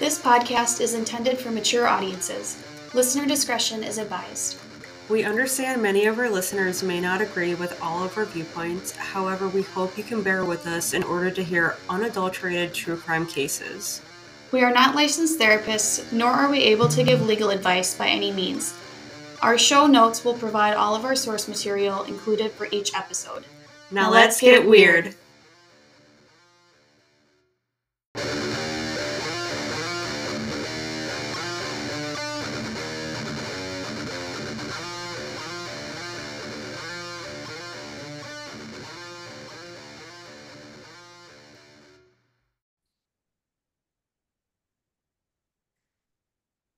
This podcast is intended for mature audiences. Listener discretion is advised. We understand many of our listeners may not agree with all of our viewpoints. However, we hope you can bear with us in order to hear unadulterated true crime cases. We are not licensed therapists, nor are we able to give legal advice by any means. Our show notes will provide all of our source material included for each episode. Now, let's get weird.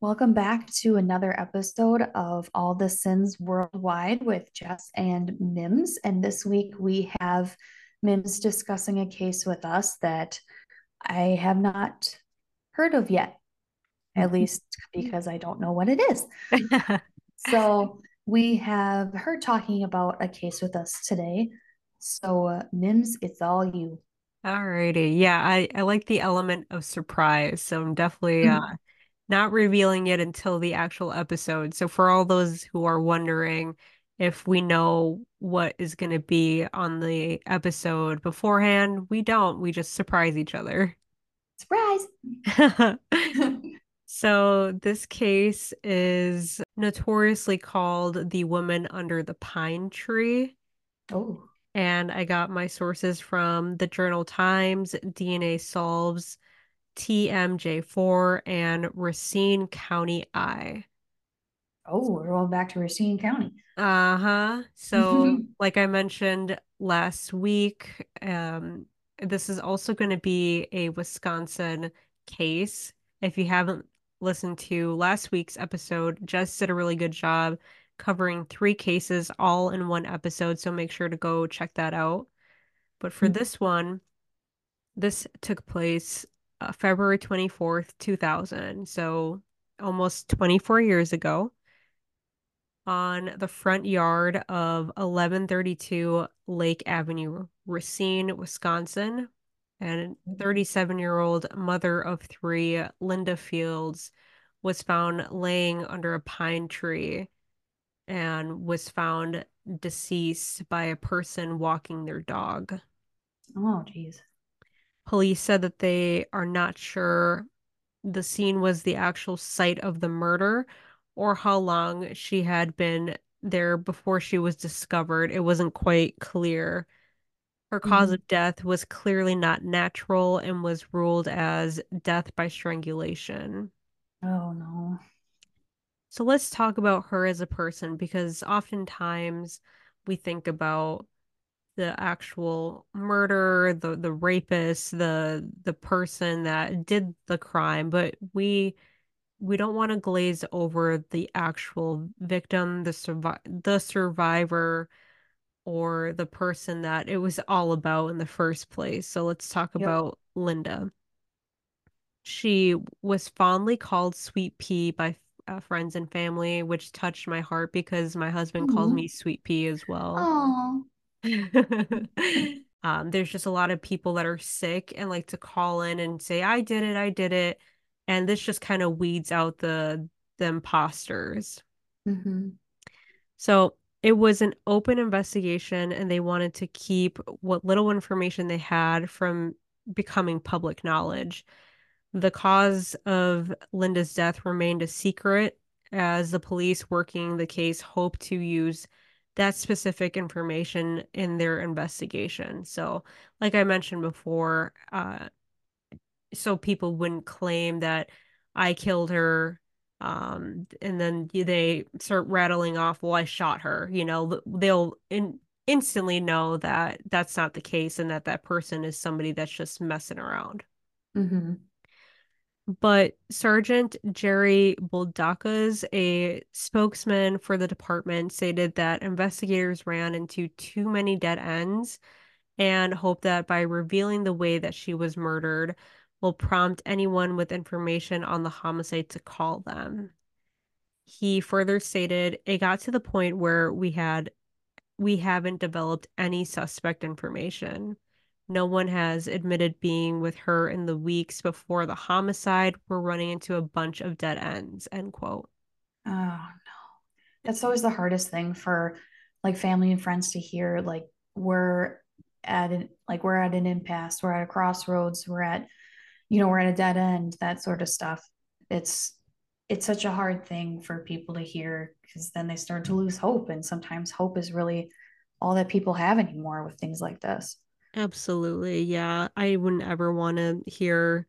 Welcome back to another episode of All the Sins Worldwide with Jess and Mims. And this week we have Mims discussing a case with us that I have not heard of yet, at least because I don't know what it is. so we have her talking about a case with us today. So, uh, Mims, it's all you. Alrighty. Yeah, I, I like the element of surprise. So I'm definitely uh, not revealing it until the actual episode. So for all those who are wondering if we know what is going to be on the episode beforehand, we don't. We just surprise each other. Surprise. so this case is notoriously called The Woman Under the Pine Tree. Oh. And I got my sources from the Journal Times, DNA Solves, TMJ4, and Racine County Eye. Oh, we're all back to Racine County. Uh-huh. So, like I mentioned last week, um, this is also going to be a Wisconsin case. If you haven't listened to last week's episode, Jess did a really good job covering three cases all in one episode, so make sure to go check that out. But for Mm. this one, this took place uh, February 24th, 2000, so almost 24 years ago, on the front yard of 1132 Lake Avenue, Racine, Wisconsin. And 37 year old mother of three, Linda Fields, was found laying under a pine tree and was found deceased by a person walking their dog. Oh, geez. Police said that they are not sure the scene was the actual site of the murder or how long she had been there before she was discovered. It wasn't quite clear. Her cause Mhm. of death was clearly not natural and was ruled as death by strangulation. Oh, no. So let's talk about her as a person because oftentimes we think about the actual murder, the the rapist, the the person that did the crime, but we we don't want to glaze over the actual victim, the survi the survivor, or the person that it was all about in the first place. So let's talk Yep. about Linda. She was fondly called Sweet Pea by uh, friends and family, which touched my heart because my husband calls Aw. me Sweet Pea as well. Oh. um, there's just a lot of people that are sick and like to call in and say, I did it, I did it. And this just kind of weeds out the the imposters. hmm So it was an open investigation and they wanted to keep what little information they had from becoming public knowledge. The cause of Linda's death remained a secret as the police working the case hoped to use that specific information in their investigation. So, like I mentioned before, uh, so people wouldn't claim that I killed her. Um, and then they start rattling off, well, I shot her. You know, they'll in instantly know that that's not the case and that that person is somebody that's just messing around. hmm But Sergeant Jerry Boldakas, a spokesman for the department, stated that investigators ran into too many dead ends and hoped that by revealing the way that she was murdered will prompt anyone with information on the homicide to call them. He further stated, it got to the point where we had we haven't developed any suspect information. No one has admitted being with her in the weeks before the homicide. We're running into a bunch of dead ends, end quote. Oh no. That's always the hardest thing for like family and friends to hear. Like we're at an like we're at an impasse, we're at a crossroads, we're at, you know, we're at a dead end, that sort of stuff. It's it's such a hard thing for people to hear because then they start to lose hope. And sometimes hope is really all that people have anymore with things like this. Absolutely. Yeah. I wouldn't ever want to hear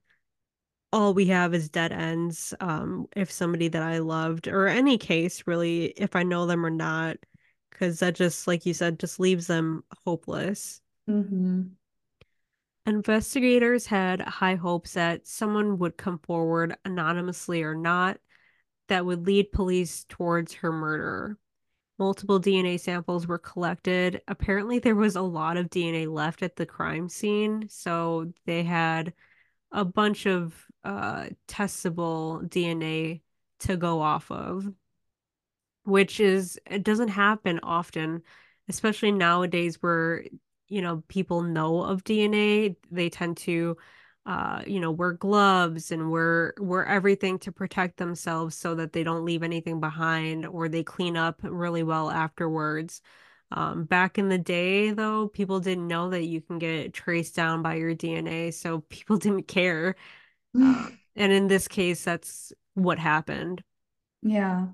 all we have is dead ends. Um, if somebody that I loved, or any case really, if I know them or not, because that just, like you said, just leaves them hopeless. Mm-hmm. Investigators had high hopes that someone would come forward anonymously or not that would lead police towards her murder. Multiple DNA samples were collected. Apparently, there was a lot of DNA left at the crime scene, so they had a bunch of uh, testable DNA to go off of, which is, it doesn't happen often, especially nowadays where, you know, people know of DNA. They tend to, uh, you know, wear gloves and wear wear everything to protect themselves so that they don't leave anything behind or they clean up really well afterwards. Um, back in the day, though, people didn't know that you can get traced down by your DNA, so people didn't care. Uh, and in this case, that's what happened. Yeah.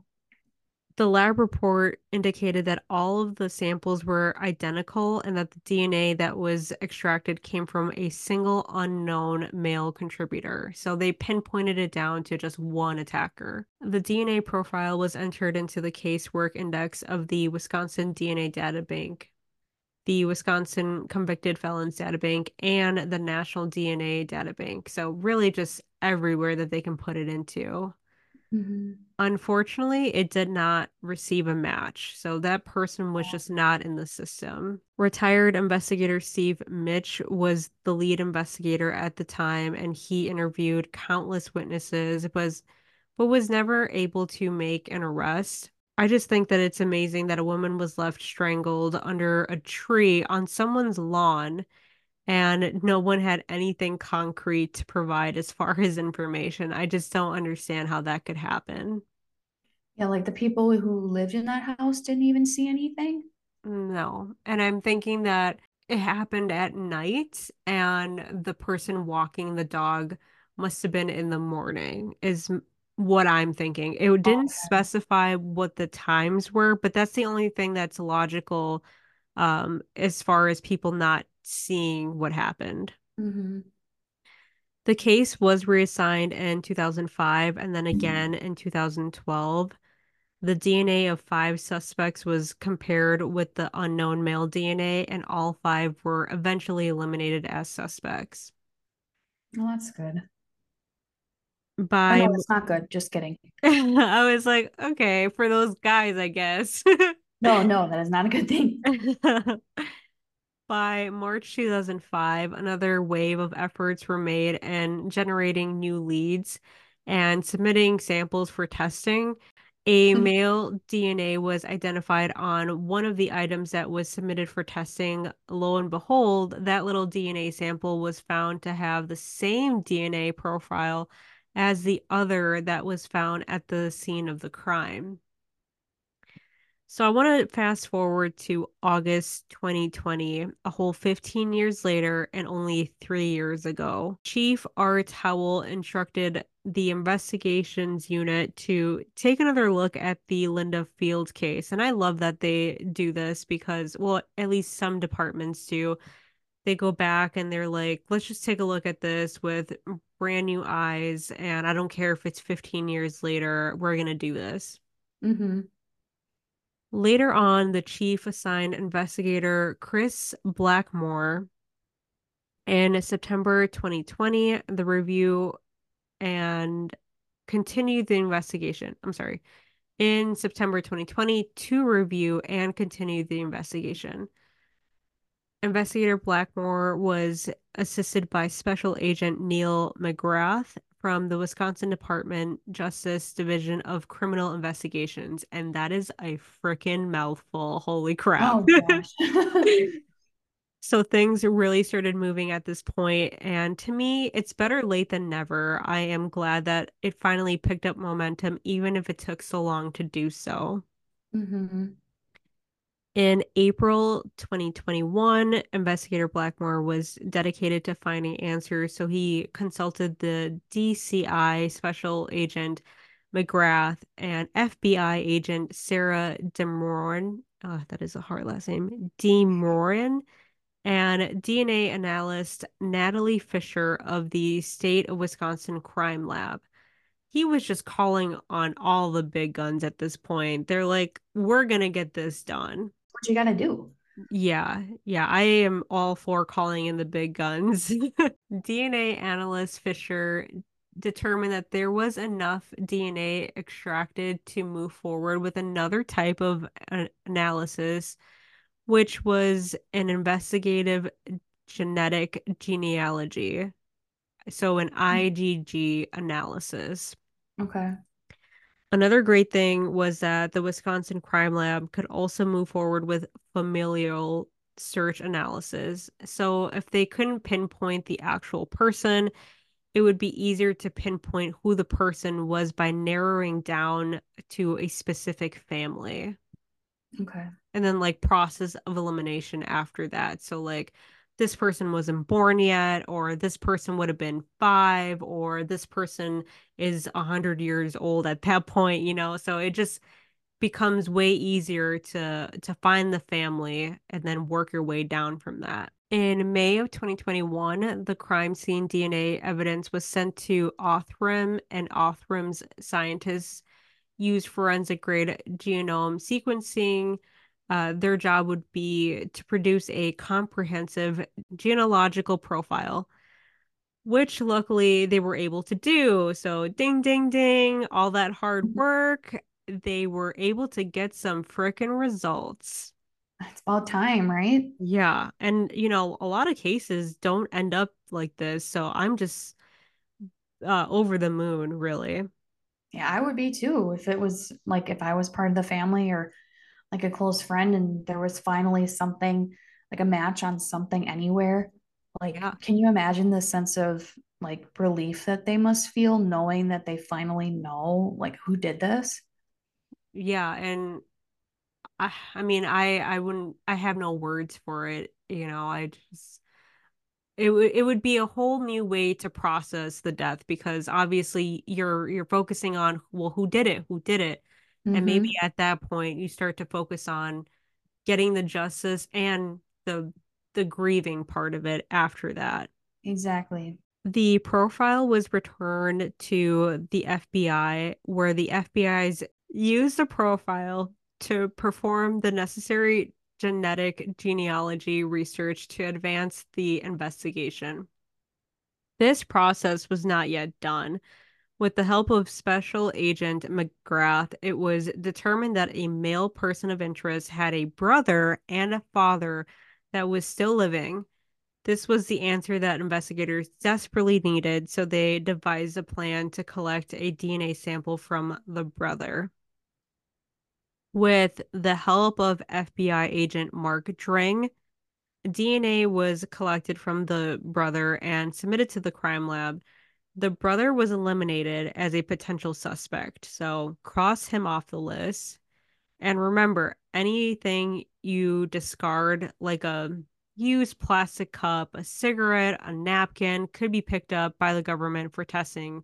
The lab report indicated that all of the samples were identical and that the DNA that was extracted came from a single unknown male contributor. So they pinpointed it down to just one attacker. The DNA profile was entered into the casework index of the Wisconsin DNA Data Bank, the Wisconsin Convicted Felons Data Bank, and the National DNA Data Bank. So really just everywhere that they can put it into. Mm-hmm. Unfortunately, it did not receive a match, so that person was just not in the system. Retired investigator Steve Mitch was the lead investigator at the time, and he interviewed countless witnesses, but, but was never able to make an arrest. I just think that it's amazing that a woman was left strangled under a tree on someone's lawn and no one had anything concrete to provide as far as information. I just don't understand how that could happen. Yeah, like the people who lived in that house didn't even see anything. No. And I'm thinking that it happened at night and the person walking the dog must have been in the morning, is what I'm thinking. It didn't okay. specify what the times were, but that's the only thing that's logical um as far as people not seeing what happened. Mm-hmm. The case was reassigned in 2005 and then again in 2012. The DNA of five suspects was compared with the unknown male DNA, and all five were eventually eliminated as suspects. Well, that's good. By oh, no, it's not good. Just kidding. I was like, okay, for those guys, I guess. no, no, that is not a good thing. By March 2005, another wave of efforts were made in generating new leads and submitting samples for testing. A hmm. male DNA was identified on one of the items that was submitted for testing. Lo and behold, that little DNA sample was found to have the same DNA profile as the other that was found at the scene of the crime. So I want to fast forward to August 2020, a whole 15 years later and only three years ago. Chief Art Howell instructed the investigations unit to take another look at the Linda Field case. And I love that they do this because, well, at least some departments do. They go back and they're like, let's just take a look at this with brand new eyes. And I don't care if it's 15 years later, we're going to do this. Mm-hmm. Later on, the chief assigned investigator Chris Blackmore. In September 2020, the review and continued the investigation. I'm sorry. In September 2020, to review and continue the investigation. Investigator Blackmore was assisted by Special Agent Neil McGrath from the Wisconsin Department Justice Division of Criminal Investigations, and that is a freaking mouthful. Holy crap. Oh, So things really started moving at this point, and to me, it's better late than never. I am glad that it finally picked up momentum, even if it took so long to do so. Mm-hmm. In April 2021, investigator Blackmore was dedicated to finding answers, so he consulted the DCI special agent McGrath and FBI agent Sarah DeMoran. Oh, uh, that is a hard last name. DeMoran and DNA analyst Natalie Fisher of the State of Wisconsin Crime Lab. He was just calling on all the big guns at this point. They're like, we're going to get this done. What you got to do? Yeah, yeah, I am all for calling in the big guns. DNA analyst Fisher determined that there was enough DNA extracted to move forward with another type of analysis which was an investigative genetic genealogy. So, an mm. IGG analysis. Okay. Another great thing was that the Wisconsin Crime Lab could also move forward with familial search analysis. So, if they couldn't pinpoint the actual person, it would be easier to pinpoint who the person was by narrowing down to a specific family. Okay. And then like process of elimination after that. So like this person wasn't born yet, or this person would have been five, or this person is a hundred years old at that point, you know. So it just becomes way easier to to find the family and then work your way down from that. In May of 2021, the crime scene DNA evidence was sent to Othram and Othram's scientists used forensic grade genome sequencing. Uh, their job would be to produce a comprehensive genealogical profile, which luckily they were able to do. So, ding, ding, ding, all that hard work, they were able to get some freaking results. It's about time, right? Yeah. And, you know, a lot of cases don't end up like this. So, I'm just uh, over the moon, really. Yeah, I would be too if it was like if I was part of the family or like a close friend and there was finally something like a match on something anywhere. Like, yeah. can you imagine the sense of like relief that they must feel knowing that they finally know like who did this? Yeah, and I I mean I I wouldn't I have no words for it, you know, I just it would it would be a whole new way to process the death because obviously you're you're focusing on well who did it who did it mm-hmm. and maybe at that point you start to focus on getting the justice and the the grieving part of it after that exactly the profile was returned to the FBI where the FBI's used the profile to perform the necessary genetic genealogy research to advance the investigation. This process was not yet done. With the help of Special Agent McGrath, it was determined that a male person of interest had a brother and a father that was still living. This was the answer that investigators desperately needed, so they devised a plan to collect a DNA sample from the brother with the help of FBI agent Mark Dring. DNA was collected from the brother and submitted to the crime lab. The brother was eliminated as a potential suspect, so cross him off the list. And remember, anything you discard, like a used plastic cup, a cigarette, a napkin, could be picked up by the government for testing,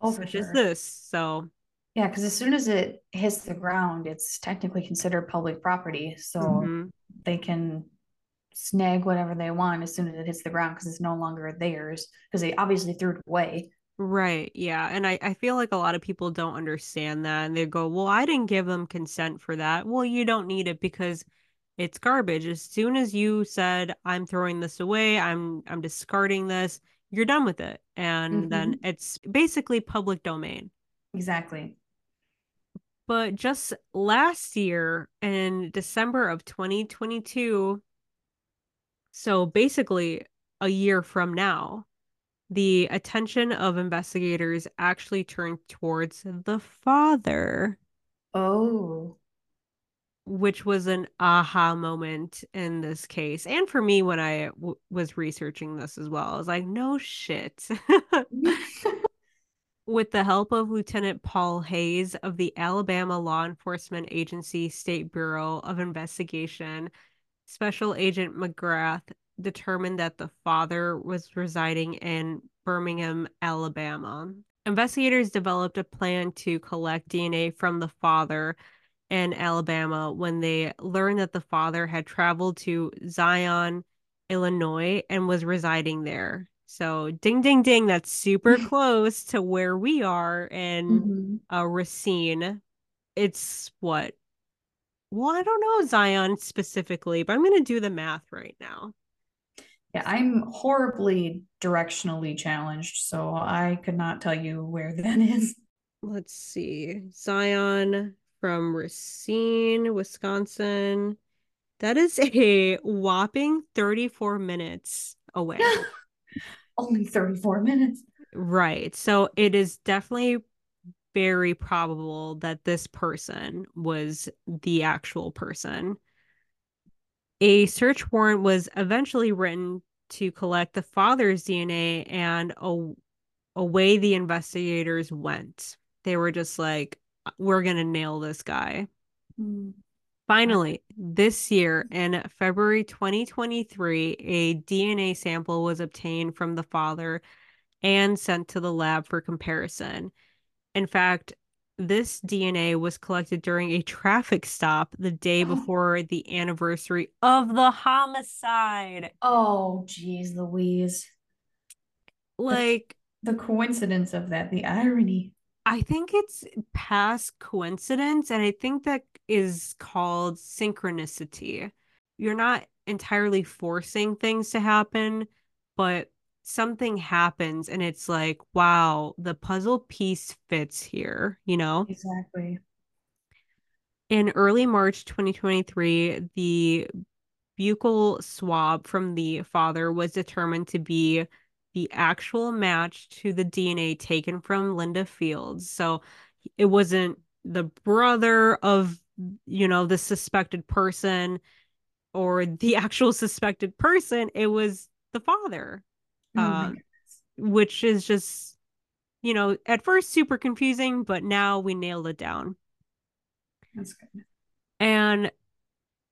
oh, such sure. as this. So yeah, because as soon as it hits the ground, it's technically considered public property. So mm-hmm. they can snag whatever they want as soon as it hits the ground because it's no longer theirs because they obviously threw it away. Right. Yeah. And I, I feel like a lot of people don't understand that. And they go, well, I didn't give them consent for that. Well, you don't need it because it's garbage. As soon as you said, I'm throwing this away, I'm I'm discarding this, you're done with it. And mm-hmm. then it's basically public domain. Exactly. But just last year in December of 2022, so basically a year from now, the attention of investigators actually turned towards the father. Oh. which was an aha moment in this case and for me when I w- was researching this as well i was like no shit with the help of lieutenant paul hayes of the alabama law enforcement agency state bureau of investigation special agent mcgrath determined that the father was residing in birmingham alabama investigators developed a plan to collect dna from the father in Alabama when they learned that the father had traveled to Zion, Illinois, and was residing there. So, ding, ding, ding, that's super close to where we are in mm-hmm. uh, Racine. It's what? Well, I don't know Zion specifically, but I'm going to do the math right now. Yeah, I'm horribly directionally challenged, so I could not tell you where that is. Let's see. Zion, from Racine, Wisconsin. That is a whopping 34 minutes away. Only 34 minutes. Right. So it is definitely very probable that this person was the actual person. A search warrant was eventually written to collect the father's DNA, and away the investigators went. They were just like, we're going to nail this guy. Mm. Finally, this year in February 2023, a DNA sample was obtained from the father and sent to the lab for comparison. In fact, this DNA was collected during a traffic stop the day before the anniversary of the homicide. Oh, geez, Louise. Like the, the coincidence of that, the irony. I think it's past coincidence, and I think that is called synchronicity. You're not entirely forcing things to happen, but something happens and it's like, wow, the puzzle piece fits here, you know? Exactly. In early March 2023, the buccal swab from the father was determined to be the actual match to the DNA taken from Linda Fields. So it wasn't the brother of, you know, the suspected person or the actual suspected person. It was the father, oh uh, which is just, you know, at first super confusing, but now we nailed it down. That's good. And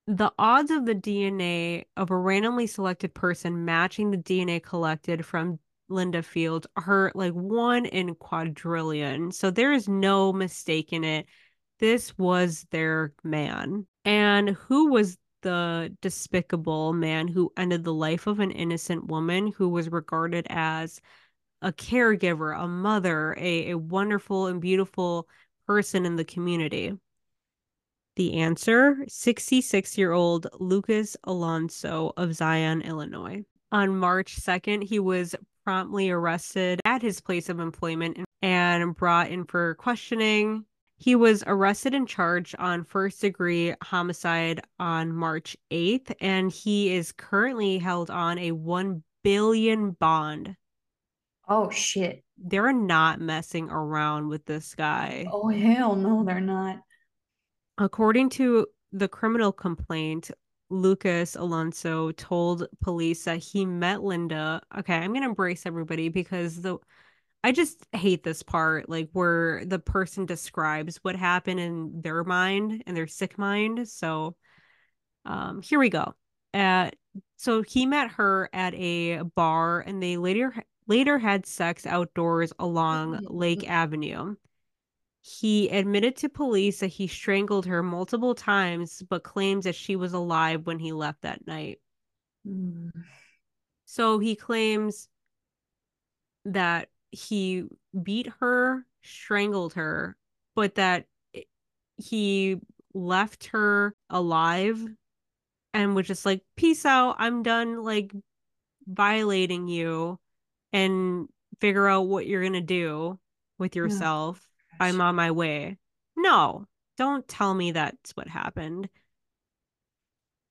the odds of the DNA of a randomly selected person matching the DNA collected from Linda Fields are like one in quadrillion. So there is no mistake in it. This was their man. And who was the despicable man who ended the life of an innocent woman who was regarded as a caregiver, a mother, a, a wonderful and beautiful person in the community? The answer 66 year old Lucas Alonso of Zion, Illinois. On March 2nd, he was promptly arrested at his place of employment and brought in for questioning. He was arrested and charged on first degree homicide on March 8th, and he is currently held on a 1 billion bond. Oh, shit. They're not messing around with this guy. Oh, hell no, they're not. According to the criminal complaint, Lucas Alonso told police that he met Linda. Okay, I'm going to embrace everybody because the I just hate this part like where the person describes what happened in their mind and their sick mind. So um here we go. Uh so he met her at a bar and they later later had sex outdoors along Lake Avenue. He admitted to police that he strangled her multiple times, but claims that she was alive when he left that night. Mm. So he claims that he beat her, strangled her, but that he left her alive and was just like, peace out. I'm done like violating you and figure out what you're going to do with yourself. I'm on my way. No, don't tell me that's what happened.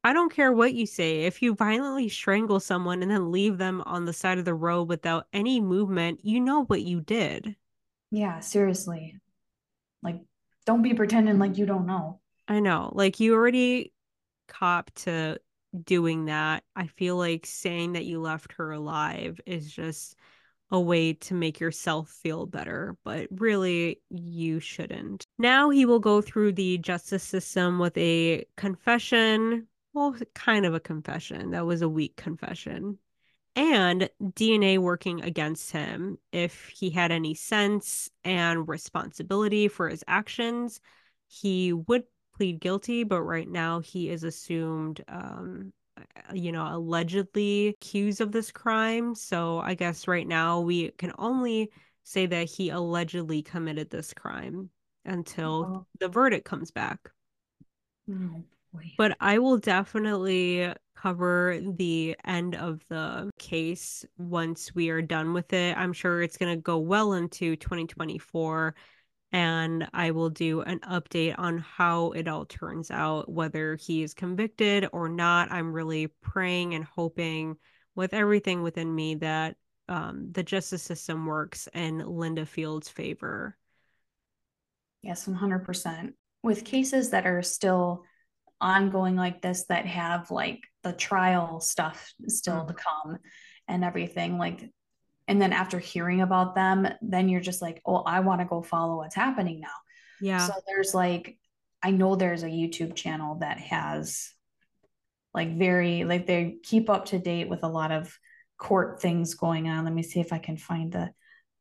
I don't care what you say. If you violently strangle someone and then leave them on the side of the road without any movement, you know what you did. Yeah, seriously. Like, don't be pretending like you don't know. I know. Like you already cop to doing that. I feel like saying that you left her alive is just a way to make yourself feel better, but really you shouldn't. Now he will go through the justice system with a confession. Well, kind of a confession. That was a weak confession. And DNA working against him if he had any sense and responsibility for his actions. He would plead guilty, but right now he is assumed, um, you know, allegedly accused of this crime. So I guess right now we can only say that he allegedly committed this crime until Oh. the verdict comes back. Oh. But I will definitely cover the end of the case once we are done with it. I'm sure it's going to go well into 2024 and I will do an update on how it all turns out, whether he is convicted or not. I'm really praying and hoping with everything within me that um, the justice system works in Linda Field's favor. Yes, 100%. With cases that are still ongoing like this, that have like the trial stuff still to come and everything, like, and then after hearing about them, then you're just like, oh, I want to go follow what's happening now. Yeah. So there's like, I know there's a YouTube channel that has like very, like they keep up to date with a lot of court things going on. Let me see if I can find the,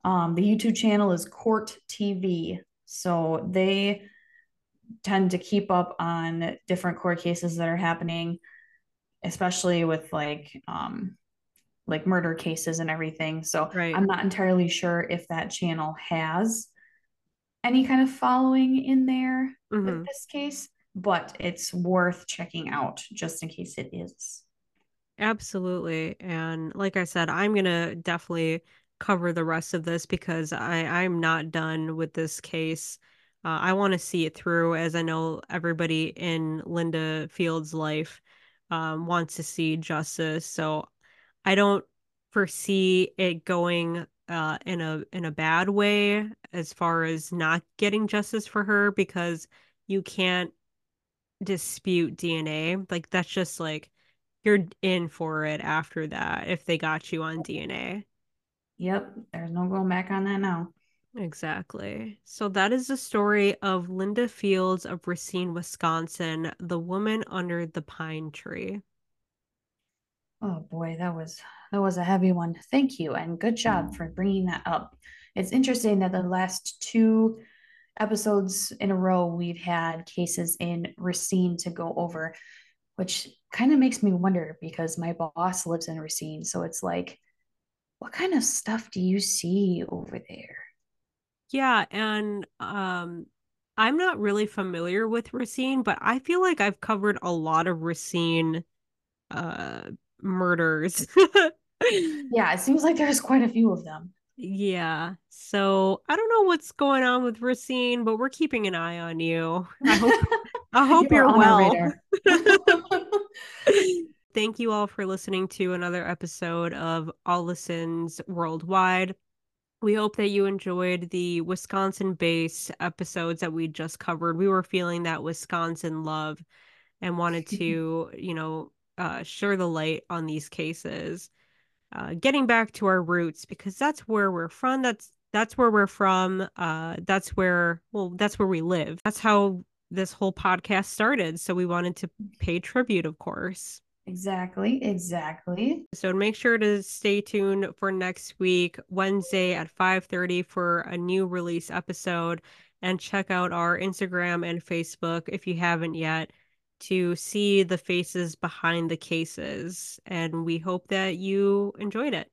um, the YouTube channel is Court TV. So they tend to keep up on different court cases that are happening, especially with like, um, like murder cases and everything. So Right. I'm not entirely sure if that channel has any kind of following in there Mhm. with this case, but it's worth checking out just in case it is. Absolutely. And like I said, I'm gonna definitely cover the rest of this because I I'm not done with this case. Uh, I want to see it through, as I know everybody in Linda Field's life um, wants to see justice. So I don't foresee it going uh, in a in a bad way as far as not getting justice for her because you can't dispute DNA. Like that's just like you're in for it after that if they got you on DNA. Yep, there's no going back on that now. Exactly. So that is the story of Linda Fields of Racine, Wisconsin, the woman under the pine tree. Oh boy, that was that was a heavy one. Thank you and good job for bringing that up. It's interesting that the last two episodes in a row we've had cases in Racine to go over, which kind of makes me wonder because my boss lives in Racine, so it's like what kind of stuff do you see over there? Yeah, and um I'm not really familiar with Racine, but I feel like I've covered a lot of Racine uh murders. Yeah, it seems like there's quite a few of them. Yeah. So I don't know what's going on with Racine, but we're keeping an eye on you. I hope I hope You are you're well. Thank you all for listening to another episode of All the Sins Worldwide. We hope that you enjoyed the Wisconsin based episodes that we just covered. We were feeling that Wisconsin love and wanted to, you know, uh, share the light on these cases. Uh, getting back to our roots because that's where we're from. That's that's where we're from. Uh, that's where well, that's where we live. That's how this whole podcast started. So we wanted to pay tribute, of course. Exactly, exactly. So make sure to stay tuned for next week, Wednesday at 5:30 for a new release episode and check out our Instagram and Facebook if you haven't yet to see the faces behind the cases and we hope that you enjoyed it.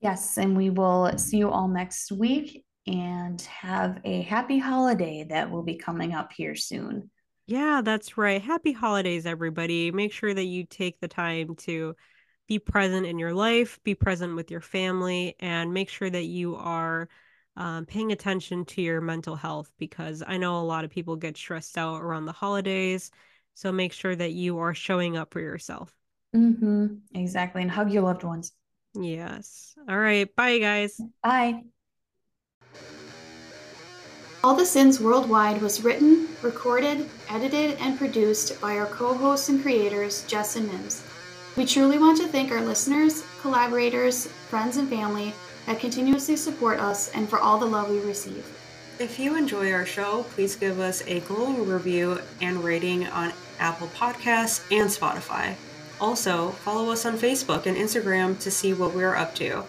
Yes, and we will see you all next week and have a happy holiday that will be coming up here soon. Yeah, that's right. Happy holidays everybody. Make sure that you take the time to be present in your life, be present with your family and make sure that you are um, paying attention to your mental health because I know a lot of people get stressed out around the holidays. So make sure that you are showing up for yourself. Mm-hmm. Exactly. And hug your loved ones. Yes. All right. Bye, guys. Bye. All the Sins Worldwide was written, recorded, edited, and produced by our co hosts and creators, Jess and Mims. We truly want to thank our listeners, collaborators, friends, and family that continuously support us and for all the love we receive. If you enjoy our show, please give us a glowing review and rating on Apple Podcasts and Spotify. Also, follow us on Facebook and Instagram to see what we're up to.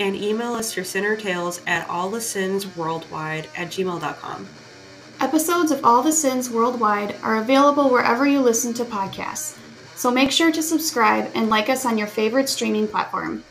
And email us your sinner tales at allthesinsworldwide at gmail.com. Episodes of All the Sins Worldwide are available wherever you listen to podcasts, so make sure to subscribe and like us on your favorite streaming platform.